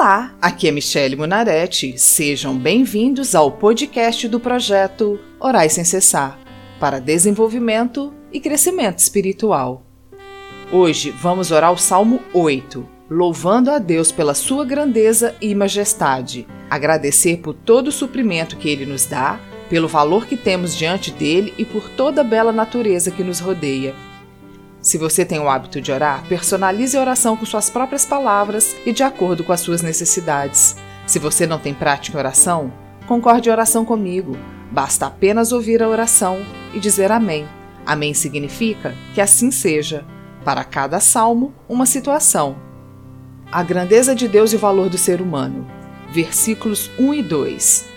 Olá, aqui é Michele Munarete. Sejam bem-vindos ao podcast do projeto Orai Sem Cessar para desenvolvimento e crescimento espiritual. Hoje vamos orar o Salmo 8, louvando a Deus pela sua grandeza e majestade, agradecer por todo o suprimento que ele nos dá, pelo valor que temos diante dele e por toda a bela natureza que nos rodeia. Se você tem o hábito de orar, personalize a oração com suas próprias palavras e de acordo com as suas necessidades. Se você não tem prática em oração, concorde em oração comigo. Basta apenas ouvir a oração e dizer amém. Amém significa que assim seja. Para cada salmo, uma situação. A grandeza de Deus e o valor do ser humano. Versículos 1 e 2.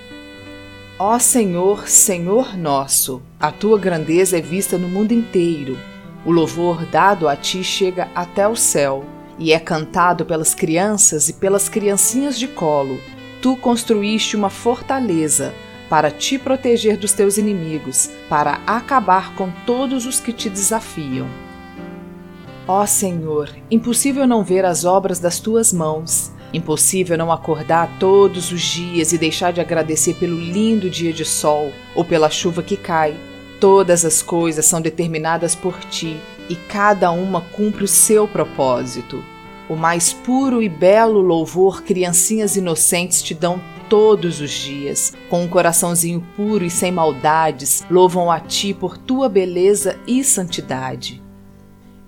Ó Senhor, Senhor nosso, a tua grandeza é vista no mundo inteiro. O louvor dado a ti chega até o céu e é cantado pelas crianças e pelas criancinhas de colo. Tu construíste uma fortaleza para te proteger dos teus inimigos, para acabar com todos os que te desafiam. Ó Senhor, impossível não ver as obras das tuas mãos. Impossível não acordar todos os dias e deixar de agradecer pelo lindo dia de sol ou pela chuva que cai Todas as coisas são determinadas por ti e cada uma cumpre o seu propósito. O mais puro e belo louvor criancinhas inocentes te dão todos os dias. Com um coraçãozinho puro e sem maldades, louvam a ti por tua beleza e santidade.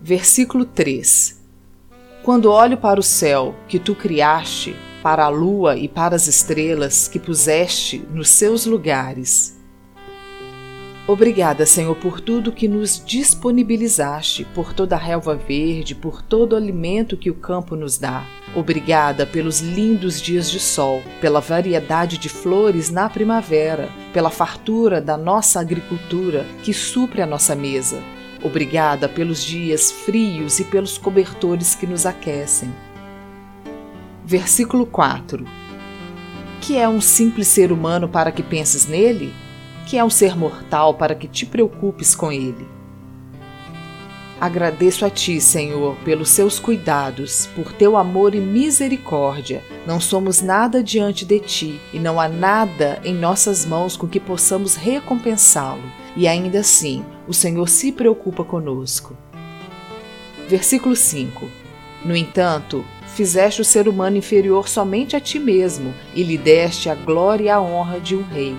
Versículo 3 Quando olho para o céu que tu criaste, para a lua e para as estrelas que puseste nos seus lugares, Obrigada, Senhor, por tudo que nos disponibilizaste, por toda a relva verde, por todo o alimento que o campo nos dá. Obrigada pelos lindos dias de sol, pela variedade de flores na primavera, pela fartura da nossa agricultura que supre a nossa mesa. Obrigada pelos dias frios e pelos cobertores que nos aquecem. Versículo 4 Que é um simples ser humano para que penses nele? Que é um ser mortal para que te preocupes com ele. Agradeço a ti, Senhor, pelos seus cuidados, por teu amor e misericórdia. Não somos nada diante de ti e não há nada em nossas mãos com que possamos recompensá-lo. E ainda assim, o Senhor se preocupa conosco. Versículo 5: No entanto, fizeste o ser humano inferior somente a ti mesmo e lhe deste a glória e a honra de um rei.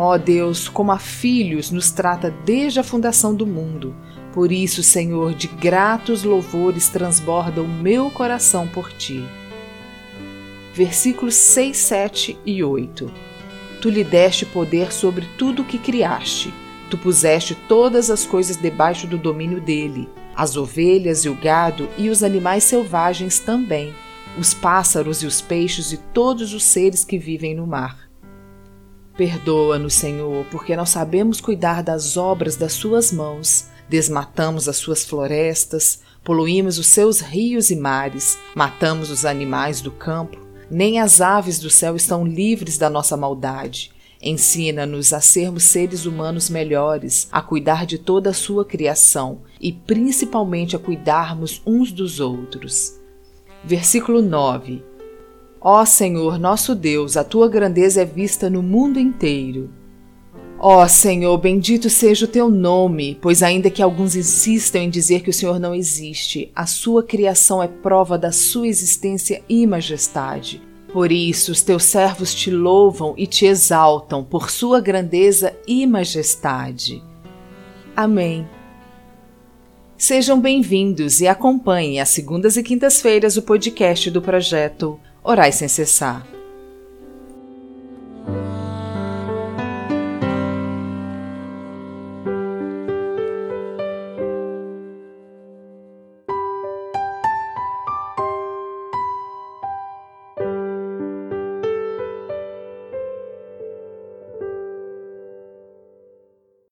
Ó oh Deus, como a filhos nos trata desde a fundação do mundo. Por isso, Senhor, de gratos louvores transborda o meu coração por ti. Versículos 6, 7 e 8. Tu lhe deste poder sobre tudo o que criaste. Tu puseste todas as coisas debaixo do domínio dele, as ovelhas e o gado e os animais selvagens também, os pássaros e os peixes e todos os seres que vivem no mar. Perdoa-nos, Senhor, porque não sabemos cuidar das obras das Suas mãos. Desmatamos as suas florestas, poluímos os seus rios e mares, matamos os animais do campo. Nem as aves do céu estão livres da nossa maldade. Ensina-nos a sermos seres humanos melhores, a cuidar de toda a sua criação e principalmente a cuidarmos uns dos outros. Versículo 9 Ó Senhor, nosso Deus, a tua grandeza é vista no mundo inteiro. Ó Senhor, bendito seja o teu nome, pois ainda que alguns insistam em dizer que o Senhor não existe, a sua criação é prova da sua existência e majestade. Por isso, os teus servos te louvam e te exaltam por sua grandeza e majestade. Amém. Sejam bem-vindos e acompanhem às segundas e quintas-feiras o podcast do projeto Orai sem cessar.